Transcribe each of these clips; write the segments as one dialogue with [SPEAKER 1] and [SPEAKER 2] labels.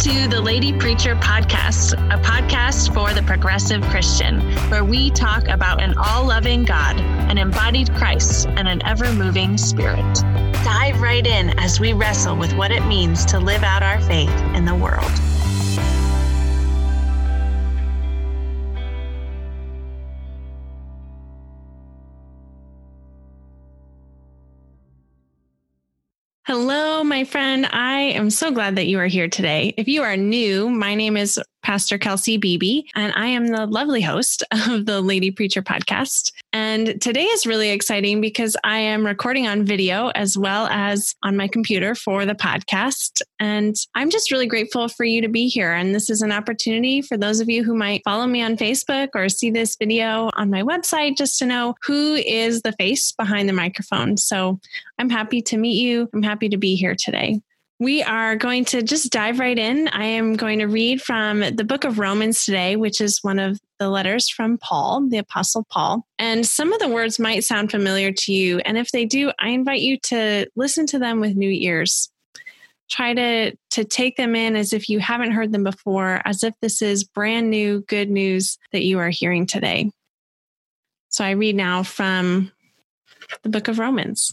[SPEAKER 1] To the Lady Preacher Podcast, a podcast for the progressive Christian, where we talk about an all loving God, an embodied Christ, and an ever moving spirit. Dive right in as we wrestle with what it means to live out our faith in the world. Hello, my friend. I am so glad that you are here today. If you are new, my name is Pastor Kelsey Beebe, and I am the lovely host of the Lady Preacher podcast. And today is really exciting because I am recording on video as well as on my computer for the podcast. And I'm just really grateful for you to be here. And this is an opportunity for those of you who might follow me on Facebook or see this video on my website just to know who is the face behind the microphone. So I'm happy to meet you. I'm happy to be here today. We are going to just dive right in. I am going to read from the book of Romans today, which is one of the letters from Paul, the Apostle Paul. And some of the words might sound familiar to you. And if they do, I invite you to listen to them with new ears. Try to, to take them in as if you haven't heard them before, as if this is brand new good news that you are hearing today. So I read now from the book of Romans.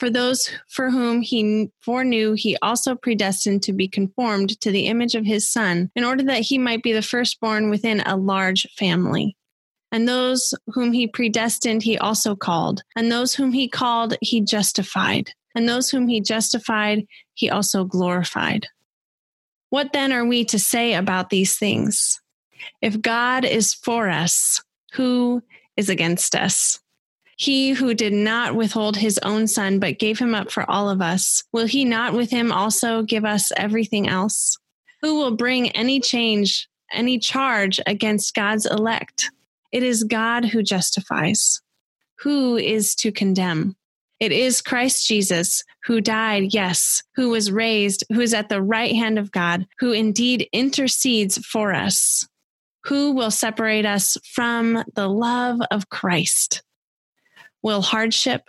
[SPEAKER 1] For those for whom he foreknew, he also predestined to be conformed to the image of his Son, in order that he might be the firstborn within a large family. And those whom he predestined, he also called. And those whom he called, he justified. And those whom he justified, he also glorified. What then are we to say about these things? If God is for us, who is against us? He who did not withhold his own son, but gave him up for all of us, will he not with him also give us everything else? Who will bring any change, any charge against God's elect? It is God who justifies. Who is to condemn? It is Christ Jesus who died, yes, who was raised, who is at the right hand of God, who indeed intercedes for us. Who will separate us from the love of Christ? Will hardship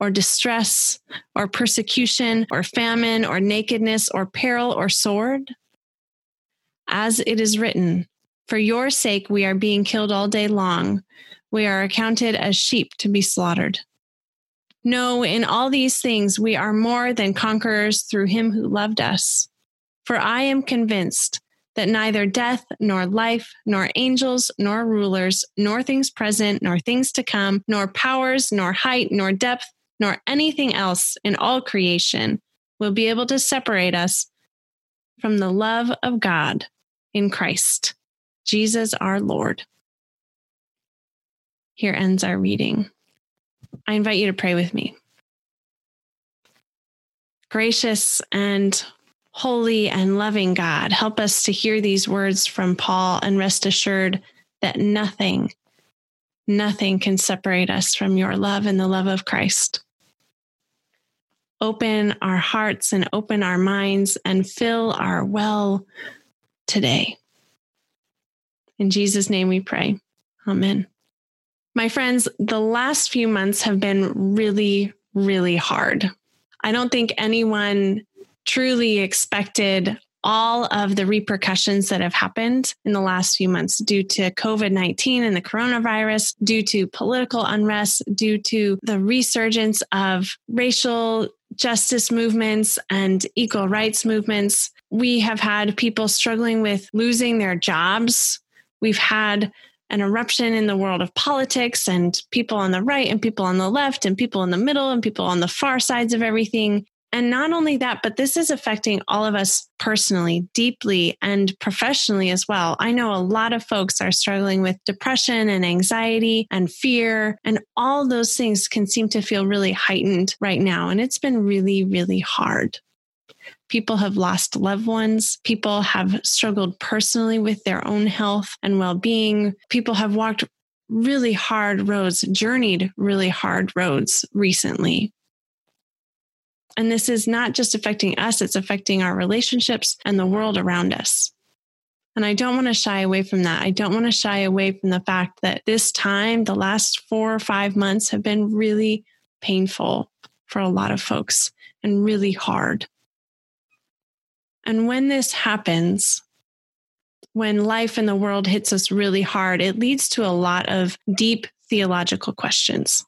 [SPEAKER 1] or distress or persecution or famine or nakedness or peril or sword? As it is written, For your sake we are being killed all day long. We are accounted as sheep to be slaughtered. No, in all these things we are more than conquerors through him who loved us. For I am convinced that neither death, nor life, nor angels, nor rulers, nor things present, nor things to come, nor powers, nor height, nor depth, nor anything else in all creation will be able to separate us from the love of God in Christ, Jesus our Lord. Here ends our reading. I invite you to pray with me. Gracious and Holy and loving God, help us to hear these words from Paul and rest assured that nothing, nothing can separate us from your love and the love of Christ. Open our hearts and open our minds and fill our well today. In Jesus' name we pray. Amen. My friends, the last few months have been really, really hard. I don't think anyone truly expected all of the repercussions that have happened in the last few months due to COVID 19 and the coronavirus, due to political unrest, due to the resurgence of racial justice movements and equal rights movements. We have had people struggling with losing their jobs. We've had an eruption in the world of politics and people on the right and people on the left and people in the middle and people on the far sides of everything. And not only that, but this is affecting all of us personally, deeply, and professionally as well. I know a lot of folks are struggling with depression and anxiety and fear, and all those things can seem to feel really heightened right now. And it's been really, really hard. People have lost loved ones. People have struggled personally with their own health and well being. People have walked really hard roads, journeyed really hard roads recently. And this is not just affecting us, it's affecting our relationships and the world around us. And I don't want to shy away from that. I don't want to shy away from the fact that this time, the last four or five months, have been really painful for a lot of folks and really hard. And when this happens, when life in the world hits us really hard, it leads to a lot of deep theological questions.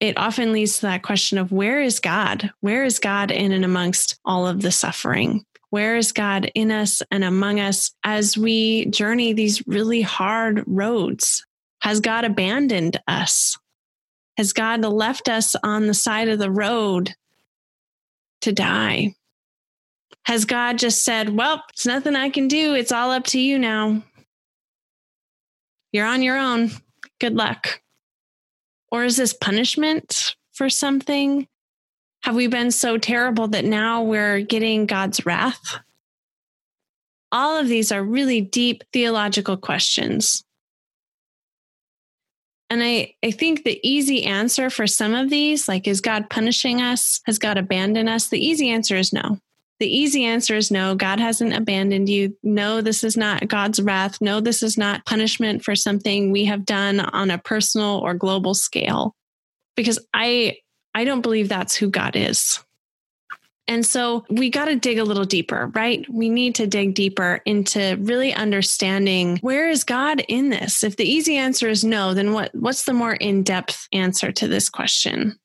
[SPEAKER 1] It often leads to that question of where is God? Where is God in and amongst all of the suffering? Where is God in us and among us as we journey these really hard roads? Has God abandoned us? Has God left us on the side of the road to die? Has God just said, Well, it's nothing I can do. It's all up to you now. You're on your own. Good luck. Or is this punishment for something? Have we been so terrible that now we're getting God's wrath? All of these are really deep theological questions. And I, I think the easy answer for some of these, like, is God punishing us? Has God abandoned us? The easy answer is no. The easy answer is no, God hasn't abandoned you. No, this is not God's wrath. No, this is not punishment for something we have done on a personal or global scale. Because I I don't believe that's who God is. And so we got to dig a little deeper, right? We need to dig deeper into really understanding where is God in this? If the easy answer is no, then what what's the more in-depth answer to this question?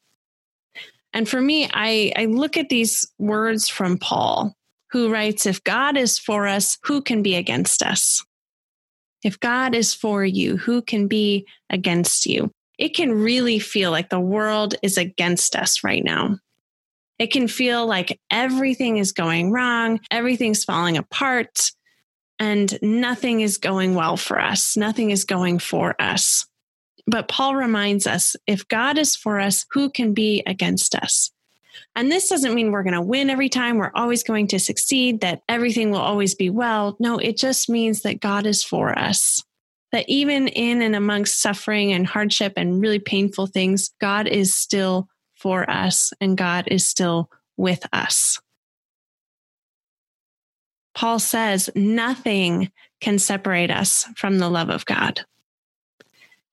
[SPEAKER 1] And for me, I, I look at these words from Paul, who writes, If God is for us, who can be against us? If God is for you, who can be against you? It can really feel like the world is against us right now. It can feel like everything is going wrong, everything's falling apart, and nothing is going well for us. Nothing is going for us. But Paul reminds us if God is for us, who can be against us? And this doesn't mean we're going to win every time, we're always going to succeed, that everything will always be well. No, it just means that God is for us. That even in and amongst suffering and hardship and really painful things, God is still for us and God is still with us. Paul says nothing can separate us from the love of God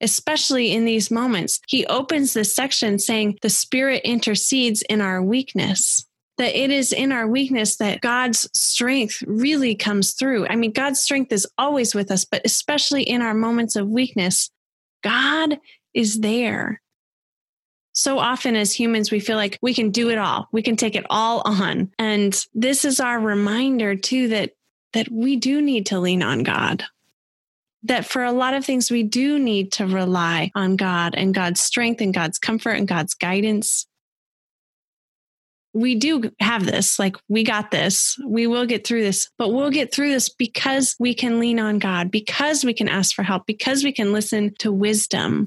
[SPEAKER 1] especially in these moments. He opens this section saying the Spirit intercedes in our weakness. That it is in our weakness that God's strength really comes through. I mean, God's strength is always with us, but especially in our moments of weakness, God is there. So often as humans, we feel like we can do it all. We can take it all on. And this is our reminder too that that we do need to lean on God that for a lot of things, we do need to rely on God and God's strength and God's comfort and God's guidance. We do have this, like, we got this. We will get through this, but we'll get through this because we can lean on God, because we can ask for help, because we can listen to wisdom.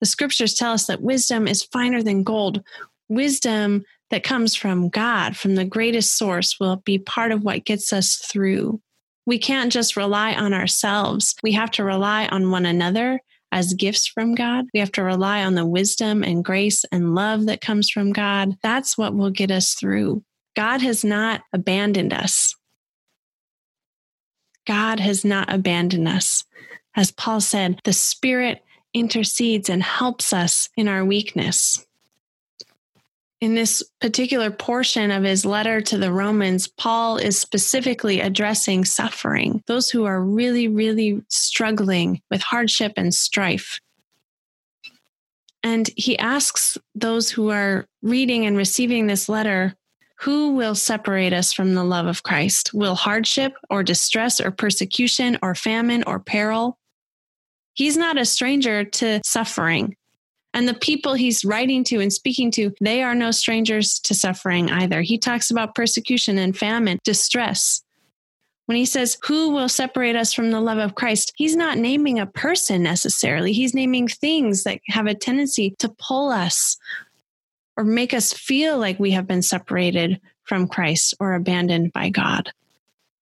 [SPEAKER 1] The scriptures tell us that wisdom is finer than gold. Wisdom that comes from God, from the greatest source, will be part of what gets us through. We can't just rely on ourselves. We have to rely on one another as gifts from God. We have to rely on the wisdom and grace and love that comes from God. That's what will get us through. God has not abandoned us. God has not abandoned us. As Paul said, the Spirit intercedes and helps us in our weakness in this particular portion of his letter to the Romans, Paul is specifically addressing suffering, those who are really, really struggling with hardship and strife. And he asks those who are reading and receiving this letter, who will separate us from the love of Christ? Will hardship or distress or persecution or famine or peril? He's not a stranger to suffering. And the people he's writing to and speaking to, they are no strangers to suffering either. He talks about persecution and famine, distress. When he says, Who will separate us from the love of Christ? He's not naming a person necessarily. He's naming things that have a tendency to pull us or make us feel like we have been separated from Christ or abandoned by God.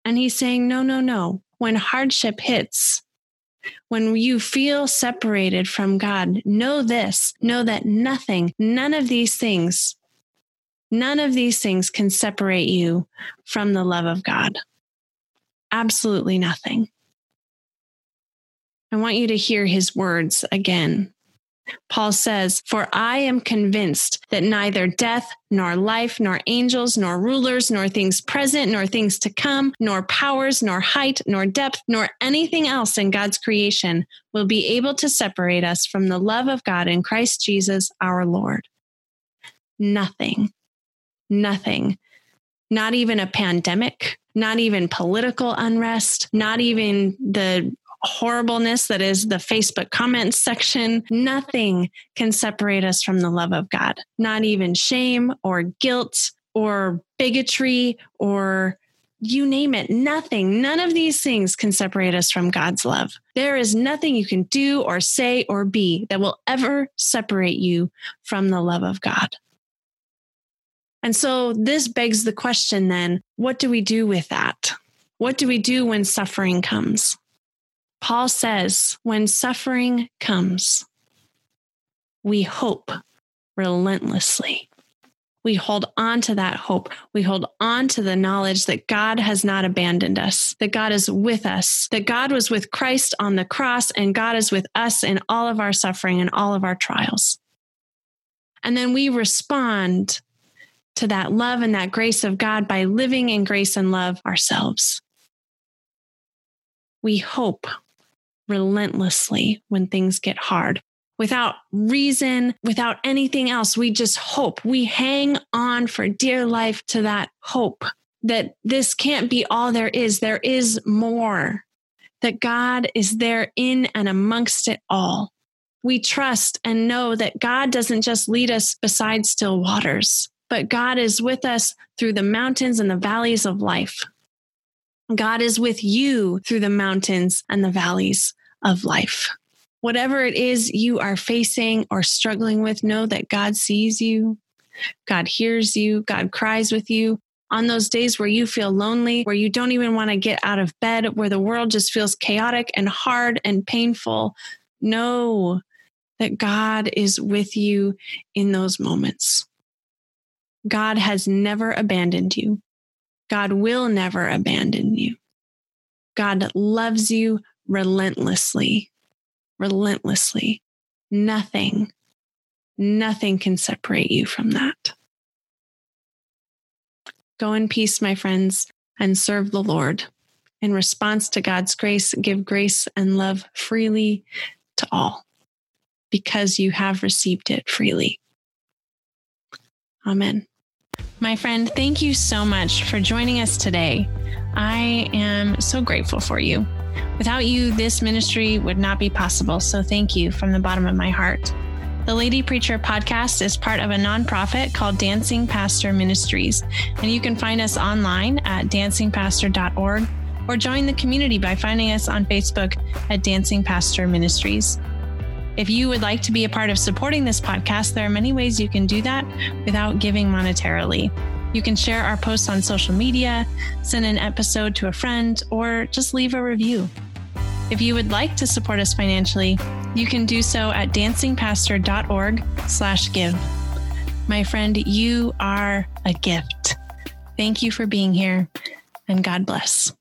[SPEAKER 1] And he's saying, no, no, no. When hardship hits, when you feel separated from God, know this know that nothing, none of these things, none of these things can separate you from the love of God. Absolutely nothing. I want you to hear his words again. Paul says, For I am convinced that neither death, nor life, nor angels, nor rulers, nor things present, nor things to come, nor powers, nor height, nor depth, nor anything else in God's creation will be able to separate us from the love of God in Christ Jesus our Lord. Nothing, nothing, not even a pandemic, not even political unrest, not even the horribleness that is the Facebook comments section. Nothing can separate us from the love of God, not even shame or guilt or bigotry or you name it, nothing, none of these things can separate us from God's love. There is nothing you can do or say or be that will ever separate you from the love of God. And so this begs the question then what do we do with that? What do we do when suffering comes? Paul says, when suffering comes, we hope relentlessly. We hold on to that hope. We hold on to the knowledge that God has not abandoned us, that God is with us, that God was with Christ on the cross, and God is with us in all of our suffering and all of our trials. And then we respond to that love and that grace of God by living in grace and love ourselves. We hope relentlessly when things get hard. Without reason, without anything else, we just hope. We hang on for dear life to that hope that this can't be all there is. There is more, that God is there in and amongst it all. We trust and know that God doesn't just lead us beside still waters, but God is with us through the mountains and the valleys of life. God is with you through the mountains and the valleys of life. Whatever it is you are facing or struggling with, know that God sees you, God hears you, God cries with you. On those days where you feel lonely, where you don't even want to get out of bed, where the world just feels chaotic and hard and painful, know that God is with you in those moments. God has never abandoned you. God will never abandon you. God loves you relentlessly, relentlessly. Nothing, nothing can separate you from that. Go in peace, my friends, and serve the Lord. In response to God's grace, give grace and love freely to all because you have received it freely. Amen. My friend, thank you so much for joining us today. I am so grateful for you. Without you, this ministry would not be possible. So thank you from the bottom of my heart. The Lady Preacher podcast is part of a nonprofit called Dancing Pastor Ministries, and you can find us online at dancingpastor.org or join the community by finding us on Facebook at Dancing Pastor Ministries. If you would like to be a part of supporting this podcast, there are many ways you can do that without giving monetarily. You can share our posts on social media, send an episode to a friend, or just leave a review. If you would like to support us financially, you can do so at dancingpastor.org slash give. My friend, you are a gift. Thank you for being here and God bless.